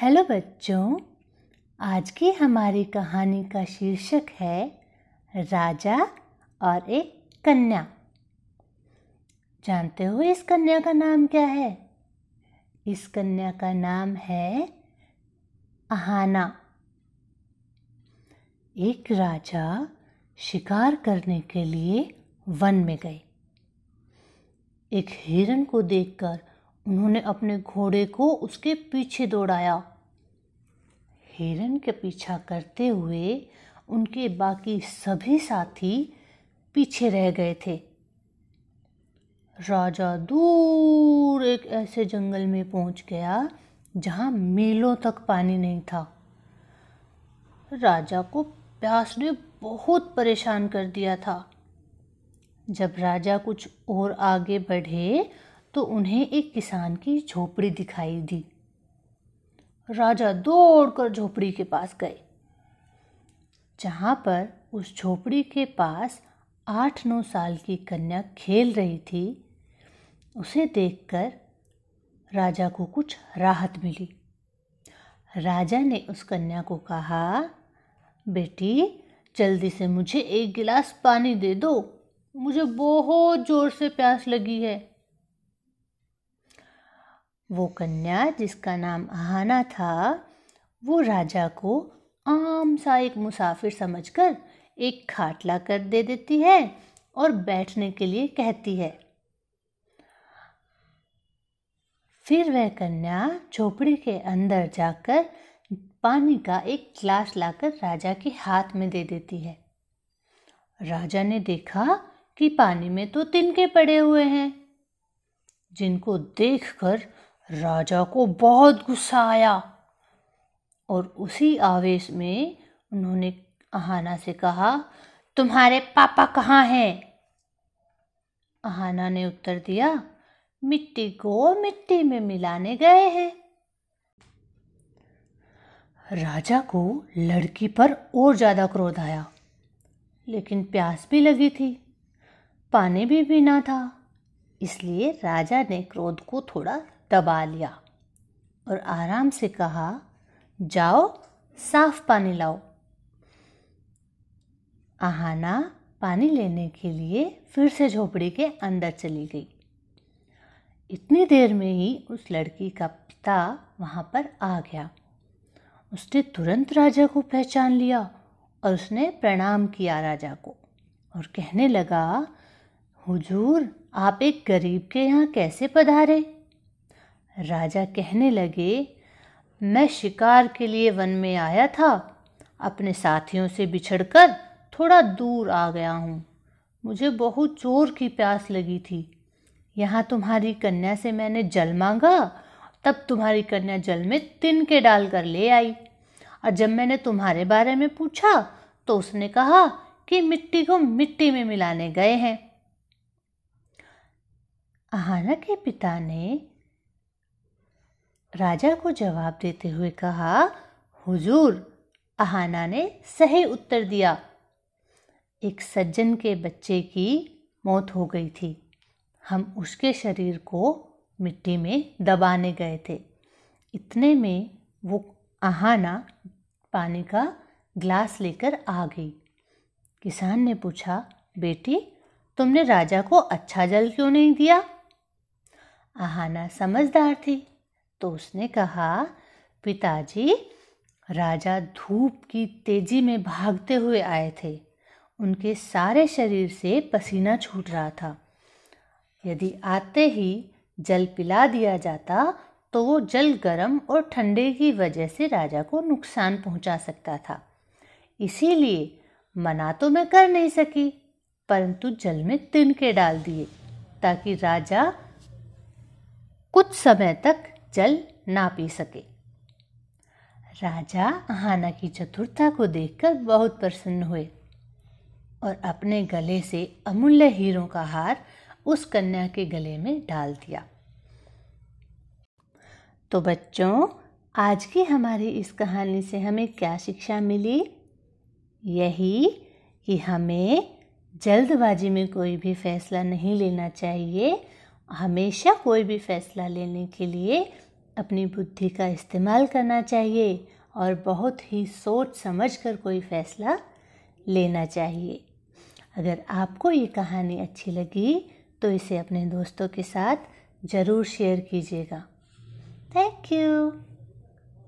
Hello बच्चों, आज की हमारी कहानी का शीर्षक है राजा और एक कन्या। जानते हो इस कन्या का नाम क्या है? इस कन्या का नाम है अहाना। एक राजा शिकार करने के लिए वन में गए। एक हिरन को देखकर उन्होंने अपने घोड़े को उसके पीछे दौड़ाया। हिरन के पीछा करते हुए उनके बाकी सभी साथी पीछे रह गए थे। राजा दूर एक ऐसे जंगल में पहुँच गया जहाँ मीलों तक पानी नहीं था। राजा को प्यास ने बहुत परेशान कर दिया था। जब राजा कुछ और आगे बढ़े तो उन्हें एक किसान की झोपड़ी दिखाई दी। राजा दौड़कर झोपड़ी के पास गए, जहाँ पर उस झोपड़ी के पास आठ नौ साल की कन्या खेल रही थी। उसे देखकर राजा को कुछ राहत मिली। राजा ने उस कन्या को कहा, बेटी, जल्दी से मुझे एक गिलास पानी दे दो। मुझे बहुत ज़ोर से प्यास लगी है। वो कन्या जिसका नाम आहाना था, वो राजा को आम सा एक मुसाफिर समझकर एक खाट ला कर दे देती है और बैठने के लिए कहती है। फिर वह कन्या झोपड़ी के अंदर जाकर पानी का एक ग्लास लाकर राजा के हाथ में दे देती है। राजा ने देखा कि पानी में तो तिनके पड़े हुए हैं, जिनको देखकर राजा को बहुत गुस्सा आया और उसी आवेश में उन्होंने आहाना से कहा, तुम्हारे पापा कहाँ हैं? आहाना ने उत्तर दिया, मिट्टी को मिट्टी में मिलाने गए हैं. राजा को लड़की पर और ज़्यादा क्रोध आया, लेकिन प्यास भी लगी थी, पानी भी पीना था, इसलिए राजा ने क्रोध को थोड़ा दबा लिया और आराम से कहा, जाओ, साफ़ पानी लाओ। आहाना पानी लेने के लिए फिर से झोपड़ी के अंदर चली गई। इतनी देर में ही उस लड़की का पिता वहाँ पर आ गया। उसने तुरंत राजा को पहचान लिया और उसने प्रणाम किया राजा को और कहने लगा, हुजूर, आप एक गरीब के यहाँ कैसे पधारे? राजा कहने लगे, मैं शिकार के लिए वन में आया था। अपने साथियों से बिछड़कर थोड़ा दूर आ गया हूँ। मुझे बहुत ज़ोर की प्यास लगी थी। यहाँ तुम्हारी कन्या से मैंने जल मांगा, तब तुम्हारी कन्या जल में तिन के डाल कर ले आई। और जब मैंने तुम्हारे बारे में पूछा तो उसने कहा कि मिट्टी को मिट्टी में मिलाने गए हैं। आहाना के पिता ने राजा को जवाब देते हुए कहा, हुजूर आहाना ने सही उत्तर दिया। एक सज्जन के बच्चे की मौत हो गई थी। हम उसके शरीर को मिट्टी में दबाने गए थे। इतने में वो आहाना पानी का ग्लास लेकर आ गई। किसान ने पूछा, बेटी, तुमने राजा को अच्छा जल क्यों नहीं दिया? आहाना समझदार थी। तो उसने कहा, पिताजी, राजा धूप की तेज़ी में भागते हुए आए थे। उनके सारे शरीर से पसीना छूट रहा था। यदि आते ही जल पिला दिया जाता तो वो जल गर्म और ठंडे की वजह से राजा को नुकसान पहुँचा सकता था। इसीलिए मना तो मैं कर नहीं सकी, परंतु जल में तिनके डाल दिए, ताकि राजा कुछ समय तक जल ना पी सके। राजा आहाना की चतुरता को देखकर बहुत प्रसन्न हुए और अपने गले से अमूल्य हीरों का हार उस कन्या के गले में डाल दिया। तो बच्चों, आज की हमारी इस कहानी से हमें क्या शिक्षा मिली? यही कि हमें जल्दबाजी में कोई भी फैसला नहीं लेना चाहिए हमेशा कोई भी फैसला लेने के लिए अपनी बुद्धि का इस्तेमाल करना चाहिए और बहुत ही सोच समझ कर कोई फैसला लेना चाहिए। अगर आपको ये कहानी अच्छी लगी तो इसे अपने दोस्तों के साथ ज़रूर शेयर कीजिएगा। Thank you